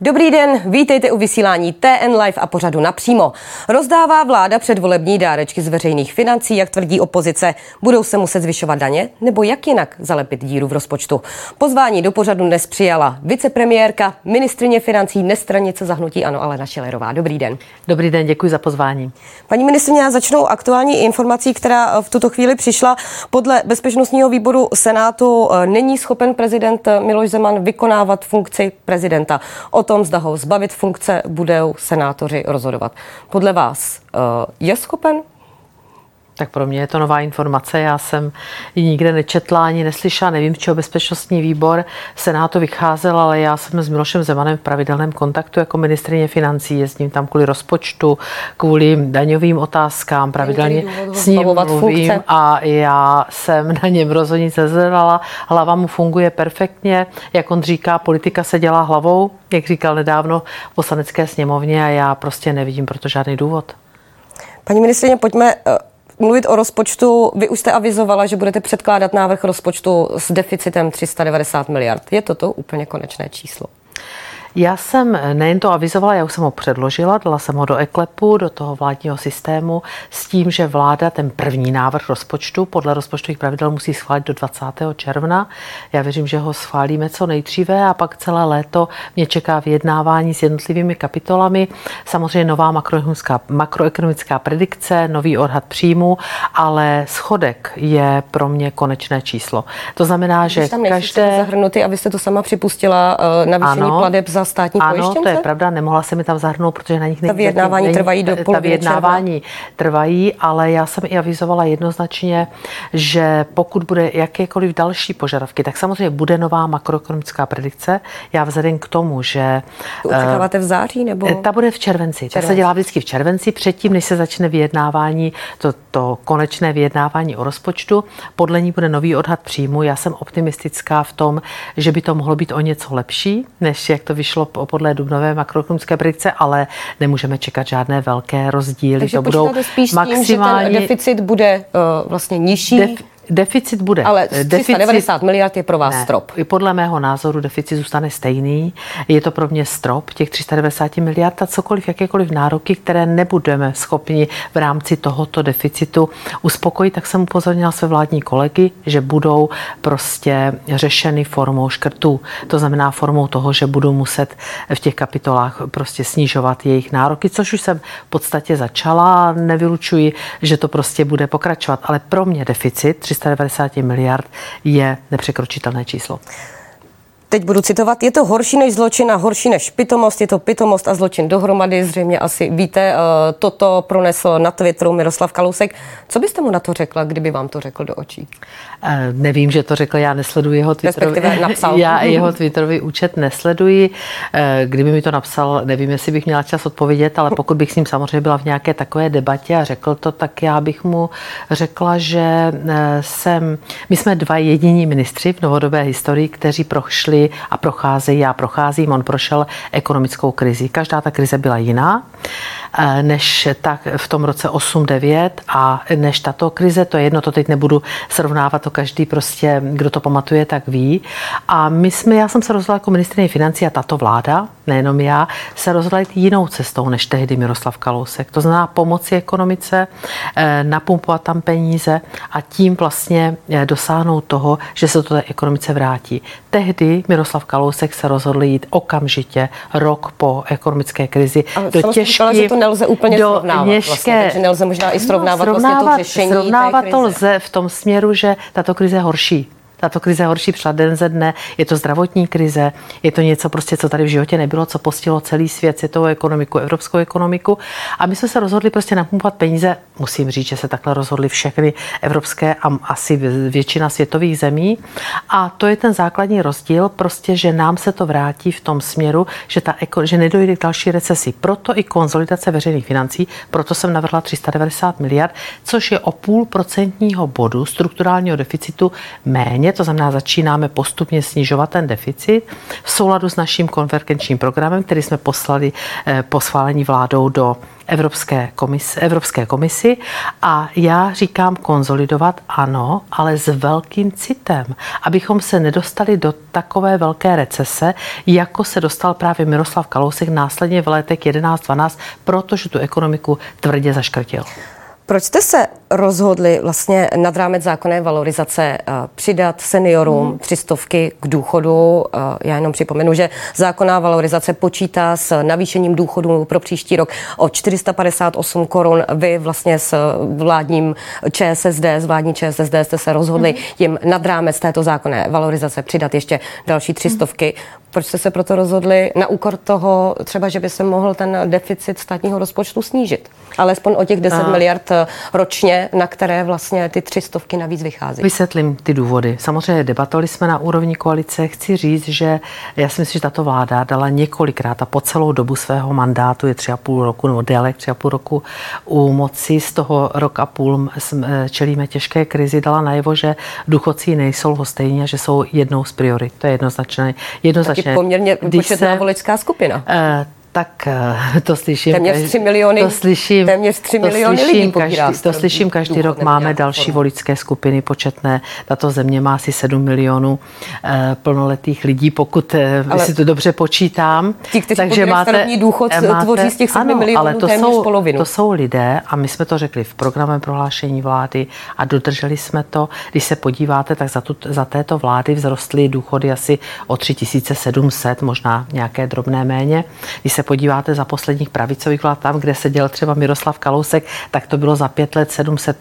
Dobrý den, vítejte u vysílání TN Live a pořadu napřímo. Rozdává vláda předvolební dárečky z veřejných financí, jak tvrdí opozice. Budou se muset zvyšovat daně, nebo jak jinak zalepit díru v rozpočtu? Pozvání do pořadu dnes přijala vicepremiérka, ministrině financí nestranice zahnutí Ano Alena Šelerová. Dobrý den. Dobrý den, děkuji za pozvání. Paní ministrině, já začnu aktuální informací, která v tuto chvíli přišla. Podle bezpečnostního výboru Senátu eh, není schopen prezident Miloš Zeman vykonávat funkci prezidenta. O tom, zda ho zbavit funkce, budou senátoři rozhodovat. Podle vás eh, je schopen tak pro mě je to nová informace. Já jsem ji nikde nečetla ani neslyšela. Nevím, z čeho bezpečnostní výbor Senátu vycházel, ale já jsem s Milošem Zemanem v pravidelném kontaktu jako ministrině financí. Jezdím tam kvůli rozpočtu, kvůli daňovým otázkám. Pravidelně s ním mluvím funkce. a já jsem na něm rozhodně nic nezvedala. Hlava mu funguje perfektně. Jak on říká, politika se dělá hlavou, jak říkal nedávno v poslanecké sněmovně a já prostě nevidím proto žádný důvod. Paní ministrině, pojďme eh, mluvit o rozpočtu. Vy už jste avizovala, že budete předkládat návrh rozpočtu s deficitem 390 miliard. Je to to úplně konečné číslo? Já jsem nejen to avizovala, já už jsem ho předložila, dala jsem ho do eklepu, do toho vládního systému, s tím, že vláda ten první návrh rozpočtu podle rozpočtových pravidel musí schválit do 20. června. Já věřím, že ho schválíme co nejdříve a pak celé léto mě čeká vyjednávání s jednotlivými kapitolami. Samozřejmě nová makroekonomická, makroekonomická predikce, nový odhad příjmu, ale schodek je pro mě konečné číslo. To znamená, že tam každé... zahrnuty, abyste to sama připustila, uh, navýšení pladeb za státní ano, pojištěnce? to je pravda, nemohla se mi tam zahrnout, protože na nich není. Ta vyjednávání není, trvají do Ta vyjednávání trvají, ale já jsem i avizovala jednoznačně, že pokud bude jakékoliv další požadavky, tak samozřejmě bude nová makroekonomická predikce. Já vzhledem k tomu, že... To očekáváte v září nebo? Ta bude v červenci. červenci. Ta se dělá vždycky v červenci, předtím, než se začne vyjednávání, to, to konečné vyjednávání o rozpočtu. Podle ní bude nový odhad příjmu. Já jsem optimistická v tom, že by to mohlo být o něco lepší, než jak to vyšlo šlo podle dubnové makroekonomické predikce, ale nemůžeme čekat žádné velké rozdíly. Takže to budou spíš maximální... tím, že ten deficit bude uh, vlastně nižší? Def, Deficit bude. Ale 390 deficit, miliard je pro vás ne, strop. Podle mého názoru deficit zůstane stejný. Je to pro mě strop těch 390 miliard a cokoliv, jakékoliv nároky, které nebudeme schopni v rámci tohoto deficitu uspokojit, tak jsem upozornila své vládní kolegy, že budou prostě řešeny formou škrtů. To znamená formou toho, že budou muset v těch kapitolách prostě snižovat jejich nároky, což už jsem v podstatě začala. Nevylučuji, že to prostě bude pokračovat. Ale pro mě deficit 390 miliard je nepřekročitelné číslo. Teď budu citovat, je to horší než zločin a horší než pitomost, je to pitomost a zločin dohromady, zřejmě asi víte, eh, toto pronesl na Twitteru Miroslav Kalousek. Co byste mu na to řekla, kdyby vám to řekl do očí? Eh, nevím, že to řekl, já nesleduji jeho Twitterový, napsal. já jeho Twitterový účet nesleduji. Eh, kdyby mi to napsal, nevím, jestli bych měla čas odpovědět, ale pokud bych s ním samozřejmě byla v nějaké takové debatě a řekl to, tak já bych mu řekla, že jsem, my jsme dva jediní ministři v novodobé historii, kteří prošli a procházejí, já procházím, on prošel ekonomickou krizi. Každá ta krize byla jiná než tak v tom roce 8-9 a než tato krize, to je jedno, to teď nebudu srovnávat, to každý prostě, kdo to pamatuje, tak ví. A my jsme, já jsem se rozhodla jako ministrině financí a tato vláda, nejenom já, se rozhodla jít jinou cestou než tehdy Miroslav Kalousek. To znamená pomoci ekonomice, eh, napumpovat tam peníze a tím vlastně eh, dosáhnout toho, že se to té ekonomice vrátí. Tehdy Miroslav Kalousek se rozhodl jít okamžitě rok po ekonomické krizi Ale do těžké, říkala, že to nelze úplně do srovnávat. Měžké, vlastně, takže nelze možná i srovnávat, no, srovnávat vlastně to řešení Srovnávat to lze v tom směru, že tato krize je horší. Tato krize horší přišla den ze dne, je to zdravotní krize, je to něco prostě, co tady v životě nebylo, co postilo celý svět, světovou ekonomiku, evropskou ekonomiku. A my jsme se rozhodli prostě napumpovat peníze. Musím říct, že se takhle rozhodli všechny evropské a asi většina světových zemí. A to je ten základní rozdíl, prostě, že nám se to vrátí v tom směru, že, ta, že nedojde k další recesi. Proto i konzolidace veřejných financí, proto jsem navrhla 390 miliard, což je o půl procentního bodu strukturálního deficitu méně to znamená, začínáme postupně snižovat ten deficit v souladu s naším konvergenčním programem, který jsme poslali eh, po schválení vládou do Evropské, komis, Evropské komisi a já říkám konzolidovat ano, ale s velkým citem, abychom se nedostali do takové velké recese, jako se dostal právě Miroslav Kalousek následně v letech 11-12, protože tu ekonomiku tvrdě zaškrtil. Proč jste se rozhodli vlastně nad rámec zákonné valorizace eh, přidat seniorům hmm. třistovky k důchodu? Eh, já jenom připomenu, že zákonná valorizace počítá s navýšením důchodu pro příští rok o 458 korun. Vy vlastně s vládním ČSSD, s vládní ČSSD jste se rozhodli hmm. jim nad rámec této zákonné valorizace přidat ještě další třistovky. Hmm. Proč jste se proto rozhodli na úkor toho třeba, že by se mohl ten deficit státního rozpočtu snížit? Alespoň o těch 10 a... miliard eh, na které vlastně ty tři stovky navíc vychází. Vysvětlím ty důvody. Samozřejmě debatovali jsme na úrovni koalice. Chci říct, že já si myslím, že tato vláda dala několikrát a po celou dobu svého mandátu je tři a půl roku nebo déle tři a půl roku u moci. Z toho rok a půl eh, čelíme těžké krizi. Dala najevo, že důchodci nejsou lhostejní a že jsou jednou z priorit. To je jednoznačné. jednoznačné Taky poměrně početná voličská skupina. Tak eh, to slyším. Téměř 3 miliony, to slyším, téměř 3 miliony slyším lidí každý, To slyším každý rok. Máme další formu. voličské skupiny početné. Tato země má asi 7 milionů eh, plnoletých lidí, pokud eh, ale si to dobře počítám. Ti, kteří takže máte, důchod, máte, tvoří z těch 7 ano, milionů ale to jsou, polovinu. To jsou lidé, a my jsme to řekli v programem prohlášení vlády a dodrželi jsme to. Když se podíváte, tak za, tu, za této vlády vzrostly důchody asi o 3700, možná nějaké drobné méně. Když se podíváte za posledních pravicových vlád, tam, kde seděl třeba Miroslav Kalousek, tak to bylo za pět let 700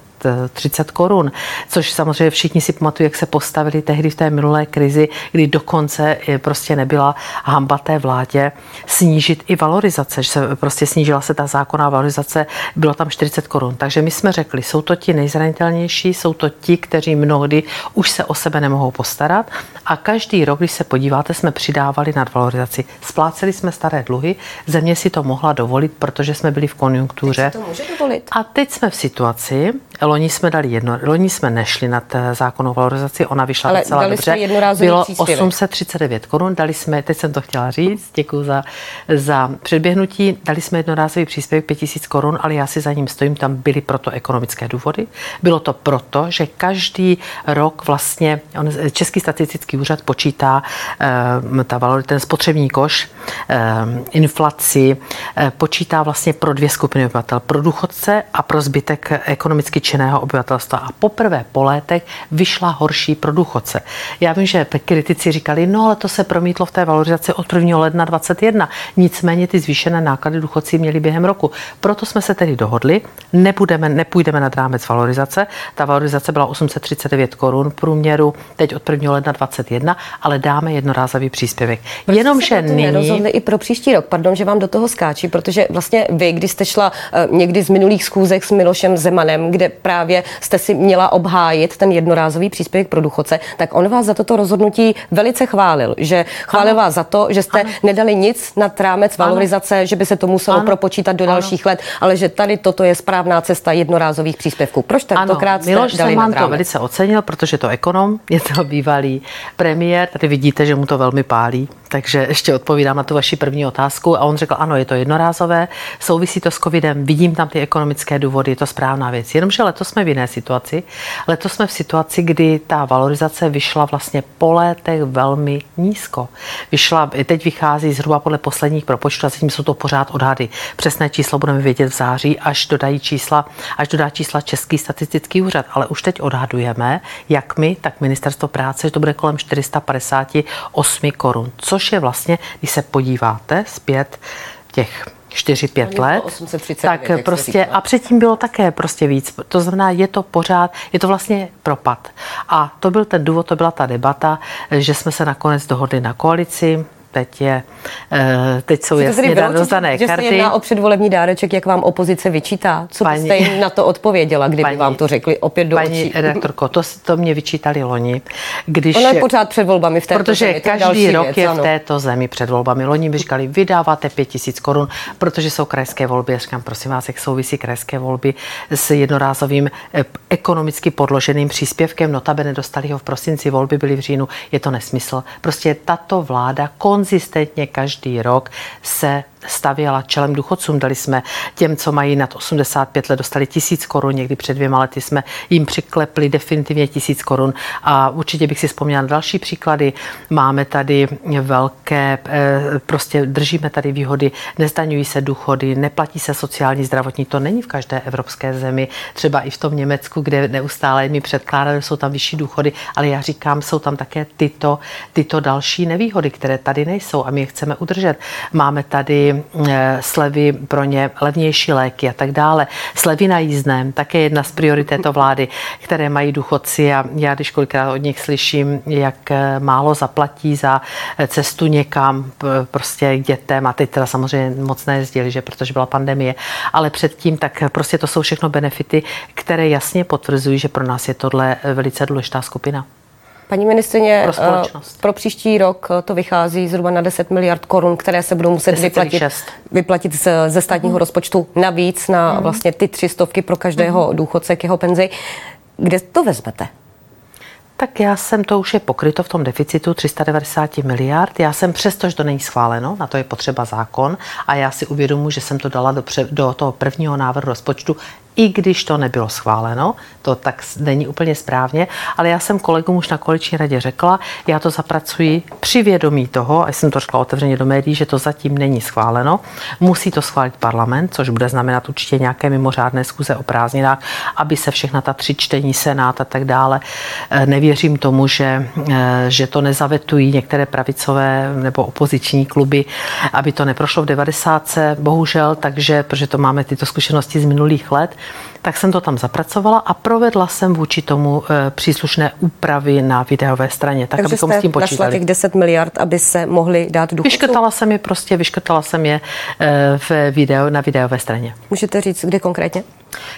30 korun, což samozřejmě všichni si pamatují, jak se postavili tehdy v té minulé krizi, kdy dokonce prostě nebyla hamba té vládě snížit i valorizace, že se prostě snížila se ta zákonná valorizace, bylo tam 40 korun. Takže my jsme řekli, jsou to ti nejzranitelnější, jsou to ti, kteří mnohdy už se o sebe nemohou postarat a každý rok, když se podíváte, jsme přidávali nad valorizaci. Spláceli jsme staré dluhy, země si to mohla dovolit, protože jsme byli v konjunktuře. Teď to může dovolit. A teď jsme v situaci, Loni jsme dali jedno, loni jsme nešli na zákonnou valorizaci, ona vyšla Ale docela dali dobře. Bylo příspěvek. 839 korun, dali jsme, teď jsem to chtěla říct, děkuji za, za předběhnutí, dali jsme jednorázový příspěvek 5000 korun, ale já si za ním stojím, tam byly proto ekonomické důvody. Bylo to proto, že každý rok vlastně on, Český statistický úřad počítá eh, ta valor, ten spotřební koš, eh, inflaci, eh, počítá vlastně pro dvě skupiny obyvatel, pro důchodce a pro zbytek ekonomicky činného obyvatelstva. A poprvé po létech vyšla horší pro důchodce. Já vím, že kritici říkali, no ale to se promítlo v té valorizaci od 1. ledna 2021. Nicméně ty zvýšené náklady důchodci měli během roku. Proto jsme se tedy dohodli, nebudeme, nepůjdeme nad rámec valorizace. Ta valorizace byla 839 korun průměru teď od 1. ledna 2021, ale dáme jednorázový příspěvek. Proč Jenomže nyní... i pro příští rok, pardon, že vám do toho skáčí, protože vlastně vy, když jste šla eh, někdy z minulých schůzek s Milošem Zemanem, kde právě jste si měla obhájit ten jednorázový příspěvek pro důchodce, tak on vás za toto rozhodnutí velice chválil. Že chválil ano. vás za to, že jste ano. nedali nic na rámec valorizace, ano. že by se to muselo ano. propočítat do dalších ano. let, ale že tady toto je správná cesta jednorázových příspěvků. Proč tentokrát jste Miloš dali Zeman to velice ocenil, protože to ekonom, je to bývalý premiér. Tady vidíte, že mu to velmi pálí. Takže ještě odpovídám na tu vaši první otázku. A on řekl, ano, je to jednorázové, souvisí to s covidem, vidím tam ty ekonomické důvody, je to správná věc. Jenomže letos jsme v jiné situaci. Letos jsme v situaci, kdy ta valorizace vyšla vlastně po létech velmi nízko. Vyšla, teď vychází zhruba podle posledních propočtů, a zatím jsou to pořád odhady. Přesné číslo budeme vědět v září, až dodají čísla, až dodá čísla Český statistický úřad. Ale už teď odhadujeme, jak my, tak ministerstvo práce, že to bude kolem 458 korun, což je vlastně, když se podíváte zpět těch 4-5 let, 830, tak prostě a předtím bylo také prostě víc. To znamená, je to pořád, je to vlastně propad. A to byl ten důvod, to byla ta debata, že jsme se nakonec dohodli na koalici, teď, je, eh, teď jsou jasně rozdané že karty. Že se jedná o předvolební dáreček, jak vám opozice vyčítá? Co paní, byste jim na to odpověděla, kdyby paní, vám to řekli opět do paní očí? redaktorko, to, to mě vyčítali loni. Když, ono je pořád před volbami v této protože zemi. Protože každý rok věc, je ano. v této zemi před volbami. Loni mi říkali, vydáváte pět tisíc korun, protože jsou krajské volby. Já říkám, prosím vás, jak souvisí krajské volby s jednorázovým eh, ekonomicky podloženým příspěvkem. Notabene dostali ho v prosinci, volby byly v říjnu. Je to nesmysl. Prostě tato vláda konzistentně každý rok se stavěla čelem důchodcům. Dali jsme těm, co mají nad 85 let, dostali tisíc korun. Někdy před dvěma lety jsme jim přiklepli definitivně tisíc korun. A určitě bych si vzpomněla na další příklady. Máme tady velké, eh, prostě držíme tady výhody, nezdaňují se důchody, neplatí se sociální zdravotní. To není v každé evropské zemi. Třeba i v tom Německu, kde neustále mi předkládají, jsou tam vyšší důchody, ale já říkám, jsou tam také tyto, tyto další nevýhody, které tady nejsou a my je chceme udržet. Máme tady Eh, slevy pro ně, levnější léky a tak dále. Slevy na jízdném, také jedna z priorit této vlády, které mají důchodci a já když kolikrát od nich slyším, jak eh, málo zaplatí za eh, cestu někam prostě dětem a teď teda samozřejmě moc nejezdili, že protože byla pandemie, ale předtím tak prostě to jsou všechno benefity, které jasně potvrzují, že pro nás je tohle velice důležitá skupina. Paní ministrině, pro, pro příští rok to vychází zhruba na 10 miliard korun, které se budou muset vyplatit, vyplatit ze státního mm. rozpočtu navíc na mm. vlastně ty tři stovky pro každého mm. důchodce k jeho penzi. Kde to vezmete? Tak já jsem, to už je pokryto v tom deficitu 390 miliard. Já jsem přesto, že to není schváleno, na to je potřeba zákon a já si uvědomuji, že jsem to dala do, pře, do toho prvního návrhu rozpočtu i když to nebylo schváleno, to tak není úplně správně, ale já jsem kolegům už na koaliční radě řekla, já to zapracuji při vědomí toho, a jsem to řekla otevřeně do médií, že to zatím není schváleno, musí to schválit parlament, což bude znamenat určitě nějaké mimořádné zkuze o prázdninách, aby se všechna ta tři čtení, senát a tak dále. Eh, nevěřím tomu, že, eh, že to nezavetují některé pravicové nebo opoziční kluby, aby to neprošlo v 90. bohužel, takže, protože to máme tyto zkušenosti z minulých let, tak jsem to tam zapracovala a provedla jsem vůči tomu eh, příslušné úpravy na videové straně, tak Takže abychom s tím počítali. těch 10 miliard, aby se mohli dát důchodcům? Vyškrtala jsem je prostě, vyškrtala jsem je eh, v video, na videové straně. Můžete říct, kde konkrétně?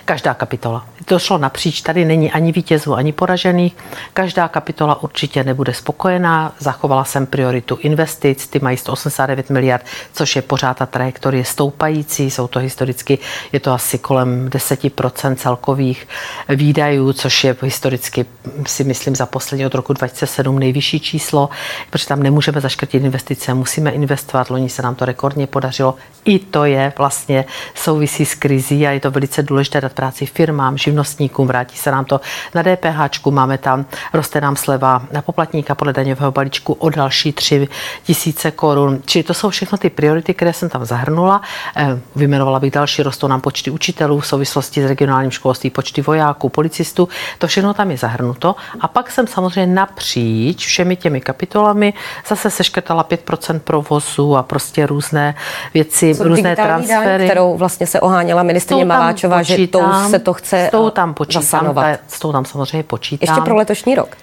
Každá kapitola. To šlo napříč, tady není ani vítězů, ani poražených. Každá kapitola určitě nebude spokojená. Zachovala jsem prioritu investic, ty mají 189 miliard, což je pořád ta trajektorie stoupající. Jsou to historicky, je to asi kolem 10% celkových výdajů, což je historicky, si myslím, za poslední od roku 2007 nejvyšší číslo, protože tam nemůžeme zaškrtit investice, musíme investovat. Loni se nám to rekordně podařilo. I to je vlastně souvisí s krizí a je to velice důležité důležité dát práci firmám, živnostníkům, vrátí se nám to na DPH, máme tam, roste nám sleva na poplatníka podle daňového balíčku o další 3 tisíce korun. Čili to jsou všechno ty priority, které jsem tam zahrnula. Eh, vyjmenovala bych další, rostou nám počty učitelů v souvislosti s regionálním školství, počty vojáků, policistů. To všechno tam je zahrnuto. A pak jsem samozřejmě napříč všemi těmi kapitolami zase seškrtala 5% provozu a prostě různé věci, různé transfery. Daň, kterou vlastně se oháněla ministrině Maláčová, že že tou se to chce s tou tam počítám, zasanovat. S tou tam samozřejmě počítám. Ještě pro letošní rok?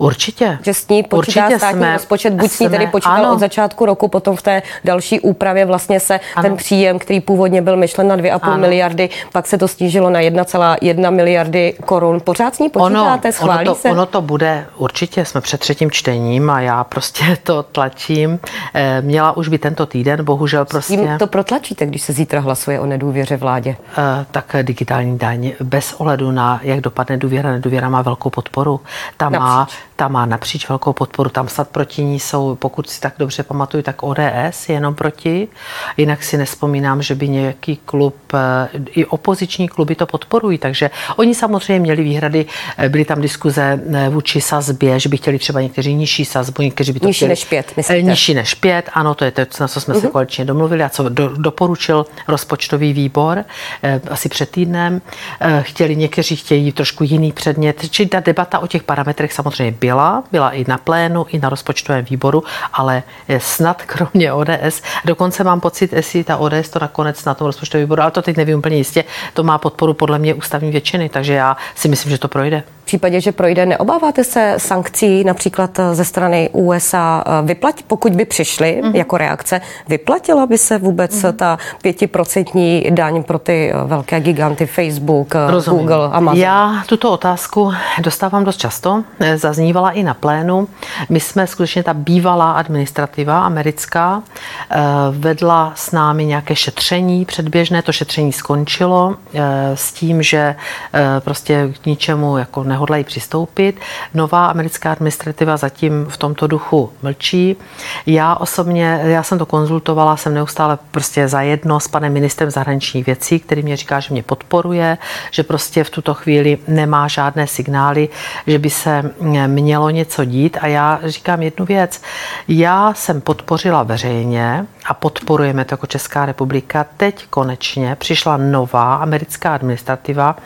Určitě. Že s ní počítá Určitě státní jsme, rozpočet, buď s ní tedy počítal ano. od začátku roku, potom v té další úpravě vlastně se ano. ten příjem, který původně byl myšlen na 2,5 ano. miliardy, pak se to snížilo na 1,1 miliardy korun. Pořád s ní počítáte, ono, schválí ono to, se? Ono to bude, určitě jsme před třetím čtením a já prostě to tlačím. Eh, měla už by tento týden, bohužel prostě. S tím to protlačíte, když se zítra hlasuje o nedůvěře vládě? Eh, tak digitální daň bez ohledu na, jak dopadne důvěra, nedůvěra má velkou podporu. Ta má ta má napříč velkou podporu. Tam snad proti ní jsou, pokud si tak dobře pamatuju, tak ODS je jenom proti. Jinak si nespomínám, že by nějaký klub, eh, i opoziční kluby to podporují. Takže oni samozřejmě měli výhrady, eh, byly tam diskuze eh, vůči sazbě, že by chtěli třeba někteří nižší sazbu, někteří by to nižší chtěli, než pět, myslíte? Nižší než pět, ano, to je to, na co jsme uh-huh. se mhm. konečně domluvili a co do, doporučil rozpočtový výbor asi před týdnem. Chtěli, někteří chtějí trošku jiný předmět, či ta debata o těch parametrech samozřejmě byla byla, byla i na plénu, i na rozpočtovém výboru, ale snad kromě ODS, dokonce mám pocit, jestli ta ODS to nakonec na tom rozpočtovém výboru, ale to teď nevím úplně jistě, to má podporu podle mě ústavní většiny, takže já si myslím, že to projde. Případě, že projde, neobáváte se sankcí například ze strany USA vyplatit, pokud by přišly mm-hmm. jako reakce, vyplatila by se vůbec mm-hmm. ta pětiprocentní daň pro ty velké giganty Facebook, Rozumím. Google, Amazon? Já tuto otázku dostávám dost často, zaznívala i na plénu. My jsme skutečně ta bývalá administrativa americká vedla s námi nějaké šetření předběžné, to šetření skončilo s tím, že prostě k ničemu jako nehodlají přistoupit. Nová americká administrativa zatím v tomto duchu mlčí. Já osobně, já jsem to konzultovala, jsem neustále prostě zajedno s panem ministrem zahraničních věcí, který mě říká, že mě podporuje, že prostě v tuto chvíli nemá žádné signály, že by se mělo něco dít. A já říkám jednu věc. Já jsem podpořila veřejně a podporujeme to jako Česká republika. Teď konečně přišla nová americká administrativa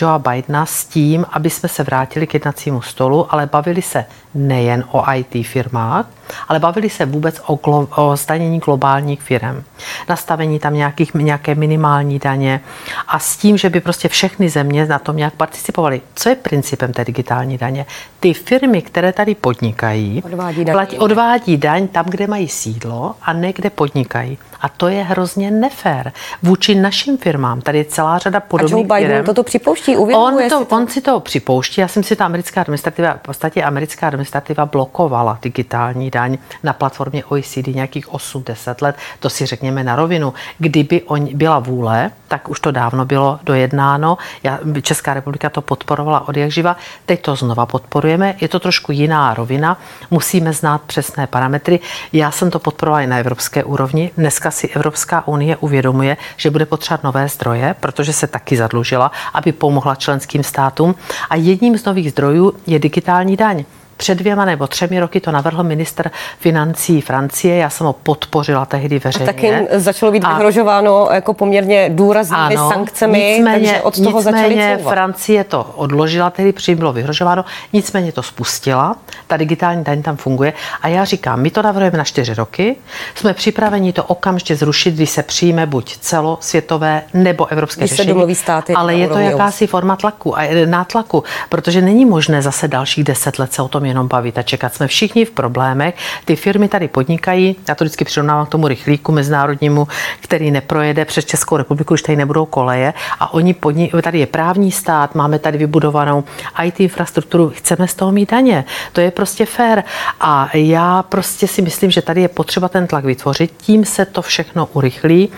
Joea Bidena s tím, aby jsme se vrátili k jednacímu stolu, ale bavili se nejen o IT firmách, ale bavili se vůbec o, glo, o zdanění globálních firm. Nastavení tam nějakých, nějaké minimální daně a s tím, že by prostě všechny země na tom nějak participovaly. Co je principem té digitální daně? Ty firmy, které tady podnikají, odvádí daň, platí, odvádí daň tam, kde mají sídlo a ne kde podnikají. A to je hrozně nefér vůči našim firmám. Tady je celá řada podobných a Joe Biden toto připouští, on, to, to, on si to připouští. Já jsem si ta americká administrativa, v podstatě americká administrativa blokovala digitální daň na platformě OECD nějakých 8-10 let. To si řekněme na rovinu. Kdyby on byla vůle, tak už to dávno bylo dojednáno. Já, Česká republika to podporovala od jak živa. Teď to znova podporujeme. Je to trošku jiná rovina. Musíme znát přesné parametry. Já jsem to podporovala i na evropské úrovni. Dneska si Evropská unie uvědomuje, že bude potřebovat nové zdroje, protože se taky zadlužila, aby pomohla členským státům. A jedním z nových zdrojů je digitální daň. Před dvěma nebo třemi roky to navrhl minister financí Francie, já jsem ho podpořila tehdy veřejně. A taky začalo být vyhrožováno jako poměrně důraznými ano, sankcemi, nicméně, takže od toho nicméně začali Francie to odložila, tehdy přijím bylo vyhrožováno, nicméně to spustila, ta digitální daň tam funguje. A já říkám, my to navrhujeme na čtyři roky, jsme připraveni to okamžitě zrušit, když se přijme buď celosvětové nebo evropské když řešení, se státy ale je to jakási forma tlaku a nátlaku, protože není možné zase dalších deset let se o tom jenom bavit a čekat. Jsme všichni v problémech. Ty firmy tady podnikají, já to vždycky přirovnávám k tomu rychlíku mezinárodnímu, který neprojede přes Českou republiku, když tady nebudou koleje. A oni podnik, tady je právní stát, máme tady vybudovanou IT infrastrukturu, chceme z toho mít daně. To je prostě fér. A já prostě si myslím, že tady je potřeba ten tlak vytvořit, tím se to všechno urychlí.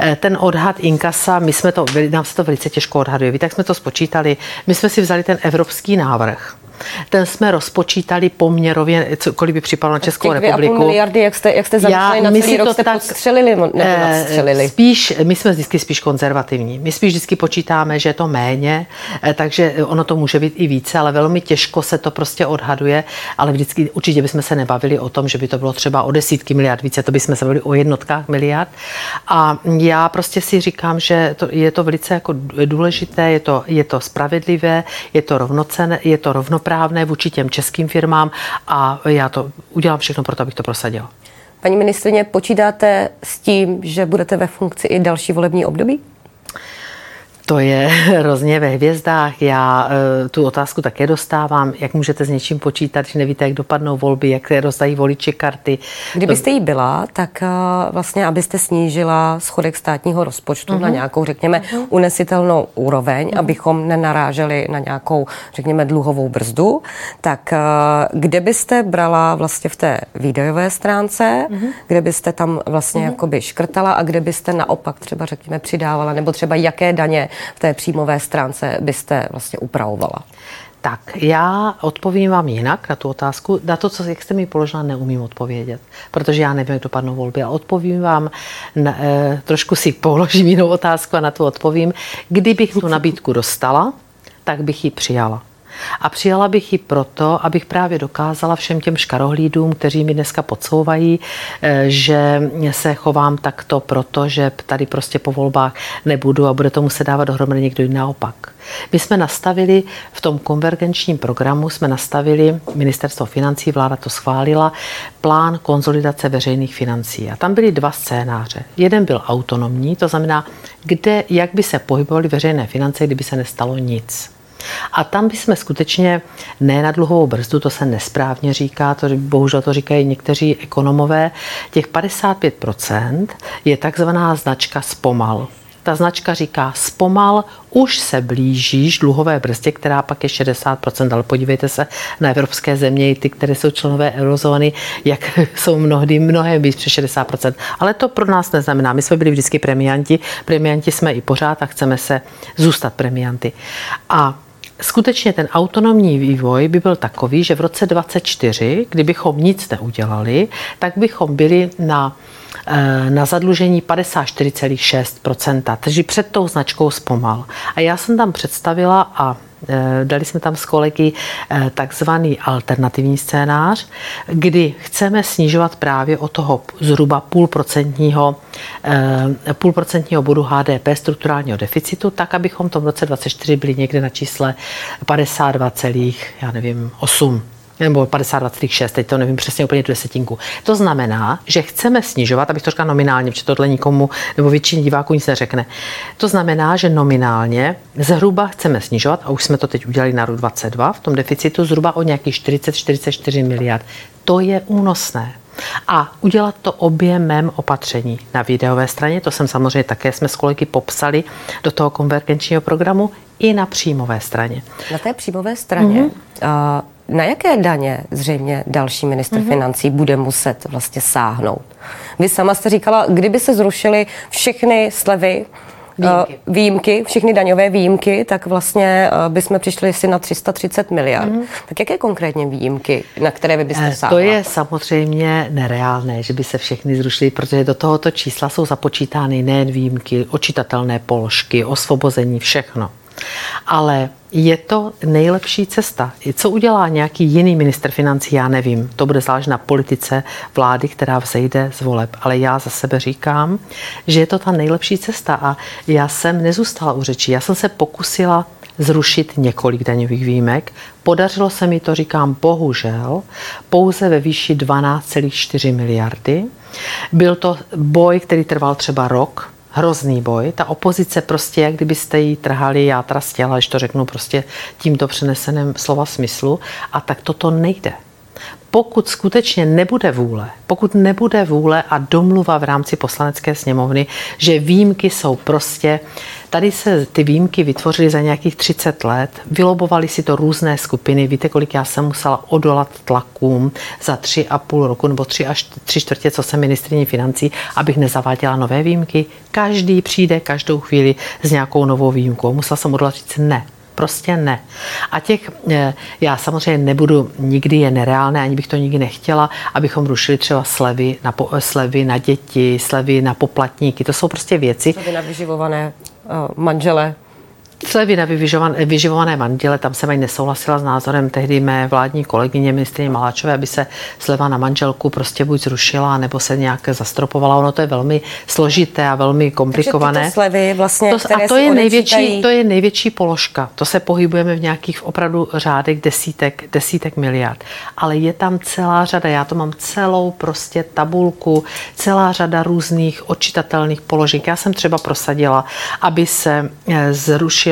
Eh, ten odhad inkasa, my jsme to, nám se to velice těžko odhaduje. Víte, tak jsme to spočítali. My jsme si vzali ten evropský návrh ten jsme rozpočítali poměrově, kolik by připadalo na Českou republiku. miliardy, jak jste, jak jste zamýšleli na celý rok, jste tak, podstřelili nebo nadstřelili? Spíš, my jsme vždycky spíš konzervativní. My spíš vždycky počítáme, že je to méně, eh, takže ono to může být i více, ale velmi těžko se to prostě odhaduje, ale vždycky určitě bychom se nebavili o tom, že by to bylo třeba o desítky miliard více, to bychom se bavili o jednotkách miliard. A já prostě si říkám, že to, je to velice jako důležité, je to, je to spravedlivé, je to rovnocené, je to rovnoprávné vůči těm českým firmám a já to udělám všechno pro to, abych to prosadila. Paní ministrině, počítáte s tím, že budete ve funkci i další volební období? To je hrozně ve hvězdách. Já e, tu otázku také dostávám. Jak můžete s něčím počítat, když nevíte, jak dopadnou volby, jak se rozdají voliči karty? Kdybyste jí byla, tak e, vlastně, abyste snížila schodek státního rozpočtu uh-huh. na mhm. nějakou, řekněme, uh-huh. unesitelnou úroveň, uh-huh. abychom nenaráželi na nějakou, řekněme, dluhovou brzdu, tak e, kde byste brala vlastně v té výdajové stránce, uh-huh. kde byste tam vlastně uh-huh. jakoby škrtala a kde byste naopak třeba, řekněme, přidávala, nebo třeba jaké daně v té příjmové stránce byste vlastně upravovala? Tak, já odpovím vám jinak na tu otázku. Na to, co jak jste mi položila, neumím odpovědět, protože já nevím, jak dopadnou volby. A odpovím vám, na, e, trošku si položím jinou otázku a na to odpovím. Kdybych tu nabídku dostala, tak bych ji přijala. A přijala bych ji proto, abych právě dokázala všem těm škarohlídům, kteří mi dneska podsouvají, eh, že se chovám takto proto, že tady prostě po volbách nebudu a bude to muset dávat dohromady někdo jiný naopak. My jsme nastavili v tom konvergenčním programu, jsme nastavili, ministerstvo financí, vláda to schválila, plán konzolidace veřejných financí. A tam byly dva scénáře. Jeden byl autonomní, to znamená, kde, jak by se pohybovaly veřejné finance, kdyby se nestalo nic. A tam bychom skutečně ne na dluhovou brzdu, to se nesprávně říká, to bohužel to říkají někteří ekonomové, těch 55% je takzvaná značka zpomal. Ta značka říká zpomal, už se blížíš dluhové brzdě, která pak je 60%, ale podívejte se na evropské země, ty, které jsou členové eurozóny, jak jsou mnohdy mnohem víc přes 60%. Ale to pro nás neznamená. My jsme byli vždycky premianti, premianti jsme i pořád a chceme se zůstat premianty. A skutečně ten autonomní vývoj by byl takový, že v roce 2024, kdybychom nic neudělali, tak bychom byli na Eh, na zadlužení 54,6%, takže před tou značkou zpomal. A já jsem tam představila a dali jsme tam s kolegy eh, takzvaný alternativní scénář, kdy chceme snižovat právě o toho zhruba půlprocentního, půlprocentního bodu HDP strukturálního deficitu, tak, abychom v tom roce 2024 byli někde na čísle 52, já nevím, 8 nebo 52,6, teď to nevím přesně úplně tu desetinku. To znamená, že chceme snižovat, abych to řekla nominálně, protože tohle nikomu nebo většině diváků nic neřekne. To znamená, že nominálně zhruba chceme snižovat, a už jsme to teď udělali na rok 22, v tom deficitu zhruba o nějakých 40-44 miliard. To je únosné. A udělat to objemem opatření na videové straně, to jsem samozřejmě také jsme s kolegy popsali do toho konvergenčního programu, i na příjmové straně. Na té příjmové straně mm-hmm. Na jaké daně zřejmě další minister mm-hmm. financí bude muset vlastně sáhnout? Vy sama jste říkala, kdyby se zrušily všechny slevy, eh, Výjimky. výjimky, všechny daňové výjimky, tak vlastně eh, bychom přišli si na 330 miliard. Mm. Tak jaké konkrétně výjimky, na které vy byste sáhla? To je samozřejmě nereálné, že by se všechny zrušily, protože do tohoto čísla jsou započítány nejen výjimky, očitatelné položky, osvobození, všechno. Ale je to nejlepší cesta. Co udělá nějaký jiný minister financí, já nevím. To bude záležet na politice vlády, která vzejde z voleb. Ale já za sebe říkám, že je to ta nejlepší cesta. A já jsem nezůstala u řeči. Já jsem se pokusila zrušit několik daňových výjimek. Podařilo se mi to, říkám, bohužel, pouze ve výši 12,4 miliardy. Byl to boj, který trval třeba rok, hrozný boj. Ta opozice prostě, jak kdybyste jí trhali játra z těla, když to řeknu prostě tímto přeneseném slova smyslu. A tak toto nejde pokud skutečně nebude vůle, pokud nebude vůle a domluva v rámci poslanecké sněmovny, že výjimky jsou prostě, tady se ty výjimky vytvořily za nějakých 30 let, vylobovaly si to různé skupiny, víte, kolik já jsem musela odolat tlakům za tři a půl roku nebo tři až tři čtvrtě, co jsem ministrině financí, abych nezaváděla nové výjimky. Každý přijde každou chvíli s nějakou novou výjimkou. Musela jsem odolat říct ne Prostě ne. A těch, eh, já samozřejmě nebudu, nikdy je nereálné, ani bych to nikdy nechtěla, abychom rušili třeba slevy na, po, slevy na děti, slevy na poplatníky. To jsou prostě věci. Slevy na vyživované uh, manžele Slevy na vyživované manžele, tam jsem ani nesouhlasila s názorem tehdy mé vládní kolegyně ministrině Maláčové, aby se sleva na manželku prostě buď zrušila, nebo se nějak zastropovala. Ono to je velmi složité a velmi komplikované. Takže slevy vlastně, to, a to je, největší, to je největší položka. To se pohybujeme v nějakých opravdu řádech desítek, desítek miliard. Ale je tam celá řada, já to mám celou prostě tabulku, celá řada různých odčitatelných položek. Já jsem třeba prosadila, aby se eh,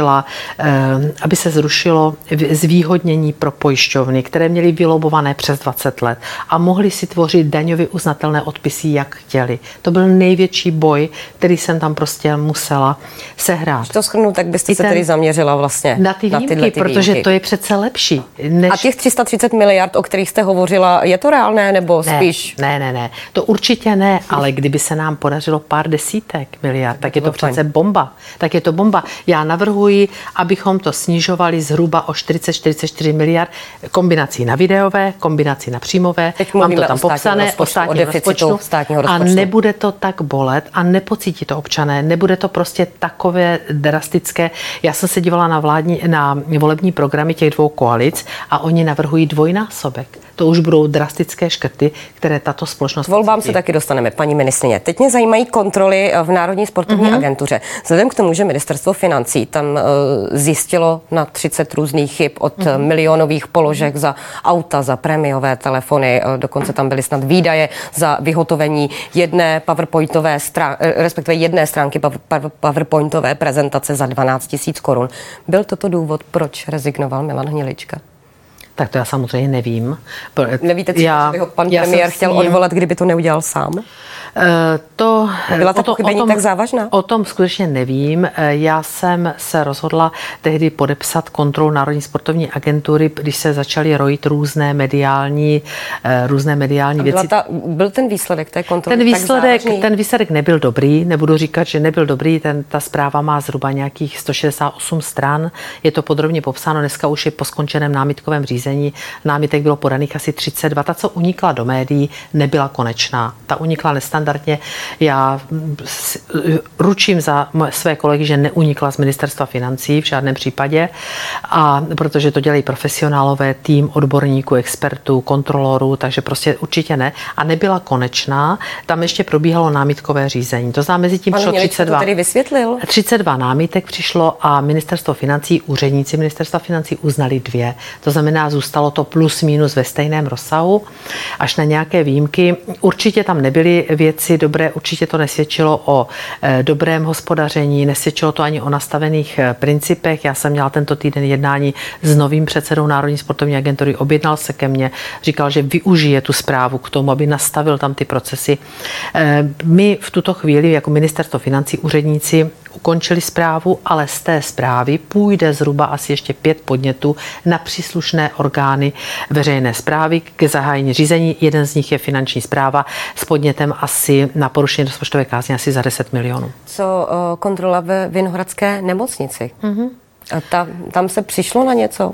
zrušila eh, aby se zrušilo zvýhodnění pro pojišťovny, které měly vylobované přes 20 let a mohly si tvořit daňově uznatelné odpisy, jak chtěli. To byl největší boj, který jsem tam prostě musela sehrát. Když to schrnu, tak byste I se ten, tedy zaměřila vlastně na ty výjimky, na ty protože výjimky. to je přece lepší. Než... A těch 330 miliard, o kterých jste hovořila, je to reálné nebo ne, spíš? Ne, ne, ne. To určitě ne, ale kdyby se nám podařilo pár desítek miliard, tak je to přece bomba. Tak je to bomba. Já navrhuji navrhuji, abychom to snižovali zhruba o 40-44 miliard kombinací na videové, kombinací na příjmové. Teď Mám to tam popsané o státním rozpočtu, státního rozpočtu. A nebude to tak bolet a nepocítí to občané. Nebude to prostě takové drastické. Já jsem se dívala na, vládní, na volební programy těch dvou koalic a oni navrhují dvojnásobek. To už budou drastické škrty, které tato společnost. Volbám se taky dostaneme, paní ministrině. Teď mě zajímají kontroly v Národní sportovní mm-hmm. agentuře. Vzhledem k tomu, že ministerstvo financí tam uh, zjistilo na 30 různých chyb od mm-hmm. milionových položek za auta, za prémiové telefony, uh, dokonce tam byly snad výdaje za vyhotovení jedné PowerPointové stránky, respektive jedné stránky PowerPointové prezentace za 12 000 korun. Byl toto důvod, proč rezignoval Milan Hnilička? Tak to já samozřejmě nevím. Nevíte, co já, by ho pan premiér chtěl ním... odvolat, kdyby to neudělal sám? Eh, to, Byla ta pochybení tak závažná? O tom skutečně nevím. Eh, já jsem se rozhodla tehdy podepsat kontrolu Národní sportovní agentury, když se začaly rojit různé mediální, eh, různé mediální věci. Ta, byl ten výsledek té kontroly ten výsledek, ten výsledek nebyl dobrý, nebudu říkat, že nebyl dobrý, ten, ta zpráva má zhruba nějakých 168 stran, je to podrobně popsáno, dneska už je po skončeném námitkovém řízení, námitek bylo podaných asi 32, ta, co unikla do médií, nebyla konečná, ta unikla nestandardně standardně. Já ručím za své kolegy, že neunikla z ministerstva financí v žádném případě, a protože to dělají profesionálové, tým odborníků, expertů, kontrolorů, takže prostě určitě ne. A nebyla konečná, tam ještě probíhalo námitkové řízení. To znamená, mezi tím přišlo 32. To tedy vysvětlil? 32 námitek přišlo a ministerstvo financí, úředníci ministerstva financí uznali dvě. To znamená, zůstalo to plus minus ve stejném rozsahu, až na nějaké výjimky. Určitě tam nebyly věci, dobré, určitě to nesvědčilo o eh, dobrém hospodaření, nesvědčilo to ani o nastavených eh, principech. Já jsem měla tento týden jednání s novým předsedou Národní sportovní agentury, objednal se ke mně, říkal, že využije tu zprávu k tomu, aby nastavil tam ty procesy. Eh, my v tuto chvíli jako ministerstvo financí úředníci ukončili zprávu, ale z té zprávy půjde zhruba asi ještě pět podnětů na příslušné orgány veřejné zprávy k zahájení řízení. Jeden z nich je finanční zpráva s podnětem asi na porušení rozpočtové kázně asi za 10 milionů. Co kontrola ve Vinohradské nemocnici? Mm-hmm. A ta, tam se přišlo na něco?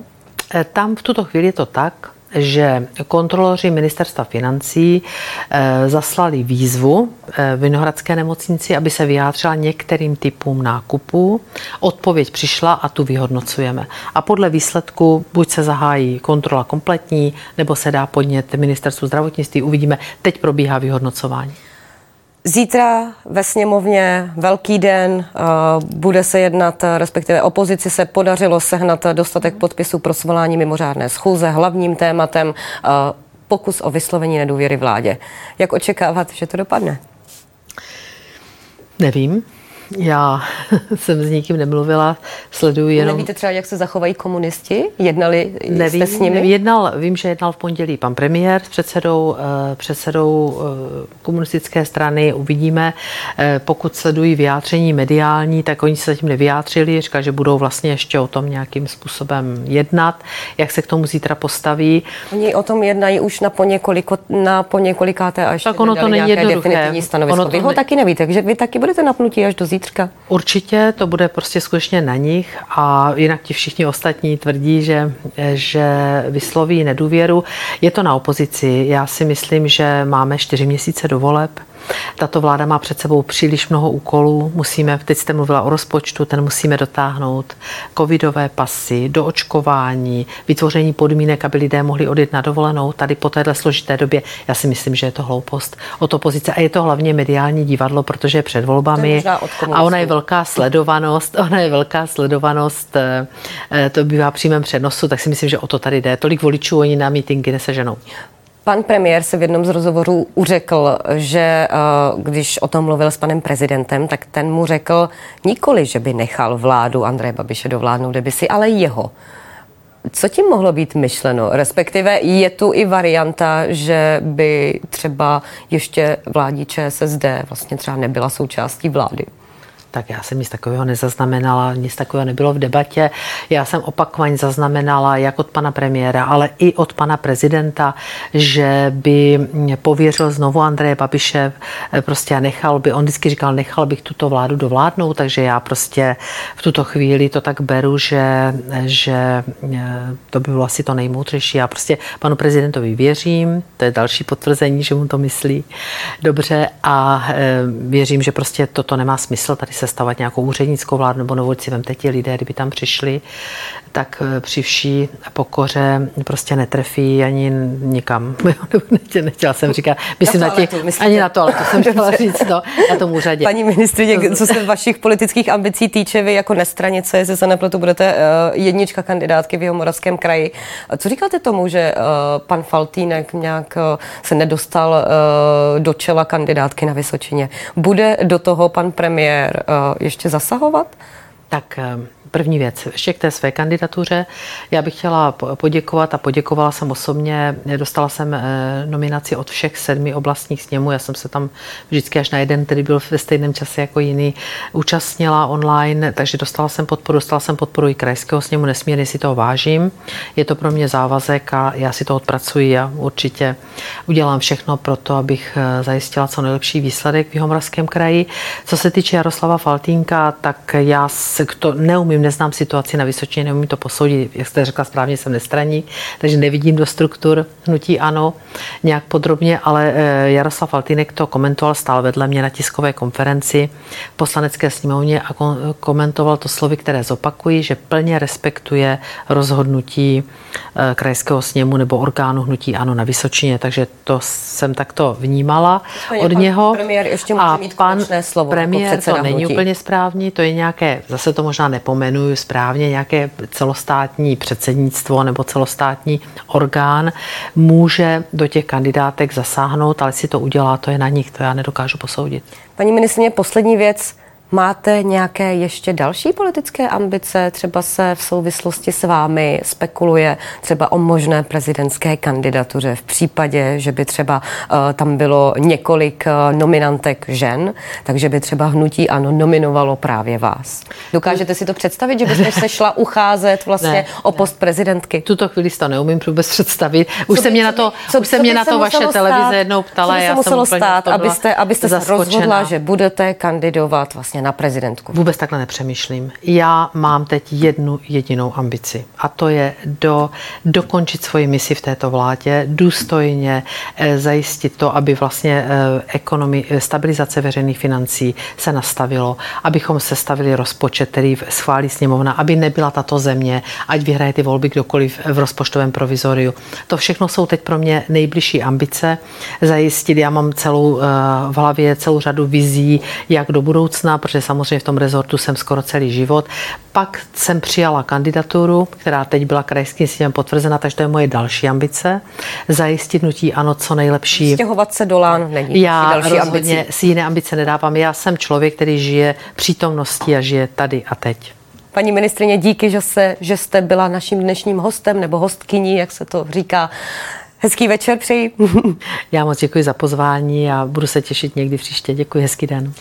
E, tam v tuto chvíli je to tak, že kontroloři ministerstva financí eh, zaslali výzvu eh, Vinohradské nemocnici, aby se vyjádřila některým typům nákupů. Odpověď přišla a tu vyhodnocujeme. A podle výsledku buď se zahájí kontrola kompletní, nebo se dá podnět ministerstvu zdravotnictví. Uvidíme. Teď probíhá vyhodnocování. Zítra ve sněmovně velký den, eh, bude se jednat, respektive opozici se podařilo sehnat dostatek podpisů pro svolání mimořádné schůze. Hlavním tématem eh, pokus o vyslovení nedůvěry vládě. Jak očekávat, že to dopadne? Nevím. Já jsem s nikým nemluvila, sleduju jenom... Nevíte třeba, jak se zachovají komunisti? Jednali Nevím, jste s nimi? Jednal, vím, že jednal v pondělí pan premiér s předsedou, eh, předsedou eh, komunistické strany. Uvidíme. Eh, pokud sledují vyjádření mediální, tak oni se zatím nevyjádřili. Říkali, že budou vlastně ještě o tom nějakým způsobem jednat. Jak se k tomu zítra postaví? Oni o tom jednají už na, poněkoliko, na poněkolikáté až tak ono to není jednoduché. Stanovisko. Ono to vy ho ne... taky nevíte, takže vy taky budete napnutí až do zítřka? Určitě to bude prostě skutečně na nich a jinak ti všichni ostatní tvrdí, že, že vysloví nedůvěru. Je to na opozici. Já si myslím, že máme čtyři měsíce do voleb. Tato vláda má před sebou příliš mnoho úkolů. Musíme, teď jste mluvila o rozpočtu, ten musíme dotáhnout. Covidové pasy, doočkování, vytvoření podmínek, aby lidé mohli odjet na dovolenou. Tady po téhle složité době, já si myslím, že je to hloupost od opozice. A je to hlavně mediální divadlo, protože je před volbami. A ona je velká sledovanost, ona je velká sledovanost, eh, eh, to bývá přímém přenosu, tak si myslím, že o to tady jde. Tolik voličů oni na mítinky neseženou. Pan premiér se v jednom z rozhovorů uřekl, že eh, když o tom mluvil s panem prezidentem, tak ten mu řekl nikoli, že by nechal vládu Andreje Babiše dovládnout demisi, ale jeho. Co tím mohlo být myšleno? Respektive je tu i varianta, že by třeba ještě vládní ČSSD vlastně třeba nebyla součástí vlády tak já jsem nic takového nezaznamenala, nic takového nebylo v debatě. Já jsem opakovaně zaznamenala, jak od pana premiéra, ale i od pana prezidenta, že by pověřil znovu Andreje Babiše, eh, prostě nechal by, on vždycky říkal, nechal bych tuto vládu dovládnout, takže já prostě v tuto chvíli to tak beru, že, že eh, to by bylo asi to nejmoudřejší. Já prostě panu prezidentovi věřím, to je další potvrzení, že mu to myslí dobře a eh, věřím, že prostě toto nemá smysl tady se sestavovat nějakou úřednickou vládu nebo novoci, vemte ti lidé, kdyby tam přišli, tak eh, při vší pokoře prostě netrefí ani nikam. Nechtěla jsem říkat, myslím na, těch, ani na to, ale to jsem chtěla říct, no, na tom úřadě. Paní ministrině, co se vašich politických ambicí týče, vy jako nestranice, jestli se nepletu, budete uh, jednička kandidátky v jeho moravském kraji. Co říkáte tomu, že pan Faltýnek nějak se nedostal do čela kandidátky na Vysočině? Bude do toho pan premiér ještě zasahovat? Tak První věc, ještě k té své kandidatuře. Já bych chtěla poděkovat a poděkovala jsem osobně. Dostala jsem eh, nominaci od všech sedmi oblastních sněmů. Já jsem se tam vždycky až na jeden, který byl ve stejném čase jako jiný, účastnila online, takže dostala jsem podporu. Dostala jsem podporu i krajského sněmu, nesmírně si toho vážím. Je to pro mě závazek a já si to odpracuji a určitě udělám všechno pro to, abych eh, zajistila co nejlepší výsledek v Jihomoravském kraji. Co se týče Jaroslava Faltínka, tak já se to neumím neznám situaci na Vysočině, neumím to posoudit. Jak jste řekla správně, jsem nestraník, takže nevidím do struktur hnutí ano nějak podrobně, ale eh, Jaroslav Faltýnek to komentoval stál vedle mě na tiskové konferenci v poslanecké sněmovně a komentoval to slovy, které zopakují, že plně respektuje rozhodnutí eh, krajského sněmu nebo orgánu hnutí ano na Vysočině, takže to jsem takto vnímala od něho. Premiér ještě může a mít pan slovo jako premiér to není hnutí. úplně správný, to je nějaké, zase to možná nepomenu, jmenuji správně, nějaké celostátní předsednictvo nebo celostátní orgán může do těch kandidátek zasáhnout, ale si to udělá, to je na nich, to já nedokážu posoudit. Paní ministrině, poslední věc. Máte nějaké ještě další politické ambice? Třeba se v souvislosti s vámi spekuluje třeba o možné prezidentské kandidatuře v případě, že by třeba uh, tam bylo několik uh, nominantek žen, takže by třeba hnutí ano nominovalo právě vás. Dokážete si to představit, že byste se šla ucházet vlastně ne, o post ne. prezidentky? Tuto chvíli to neumím vůbec představit. Už se mě na to, co, už se mě na to vaše stát, televize jednou ptala. Co by se muselo stát, abyste, abyste se rozhodla, že budete kandidovat vlastně vlastně na prezidentku? Vůbec takhle nepřemýšlím. Já mám teď jednu jedinou ambici a to je do, dokončit svoji misi v této vládě, důstojně eh, zajistit to, aby vlastně eh, ekonomi, eh, stabilizace veřejných financí se nastavilo, abychom se stavili rozpočet, který schválí sněmovna, aby nebyla tato země, ať vyhraje ty volby kdokoliv v rozpočtovém provizoriu. To všechno jsou teď pro mě nejbližší ambice zajistit. Já mám celou v hlavě celou řadu vizí, jak do budoucna, protože samozřejmě v tom rezortu jsem skoro celý život. Pak jsem přijala kandidaturu, která teď byla krajským sněmem potvrzena, takže to je moje další ambice. Zajistit nutí ano co nejlepší. Stěhovat se do Lán není Já další ambice. si jiné ambice nedávám. Já jsem člověk, který žije přítomností a žije tady a teď. Paní ministrině, díky, že, se, že jste byla naším dnešním hostem nebo hostkyní, jak se to říká. Hezký večer přeji. Já moc děkuji za pozvání a budu se těšit někdy příště. Děkuji, hezký den.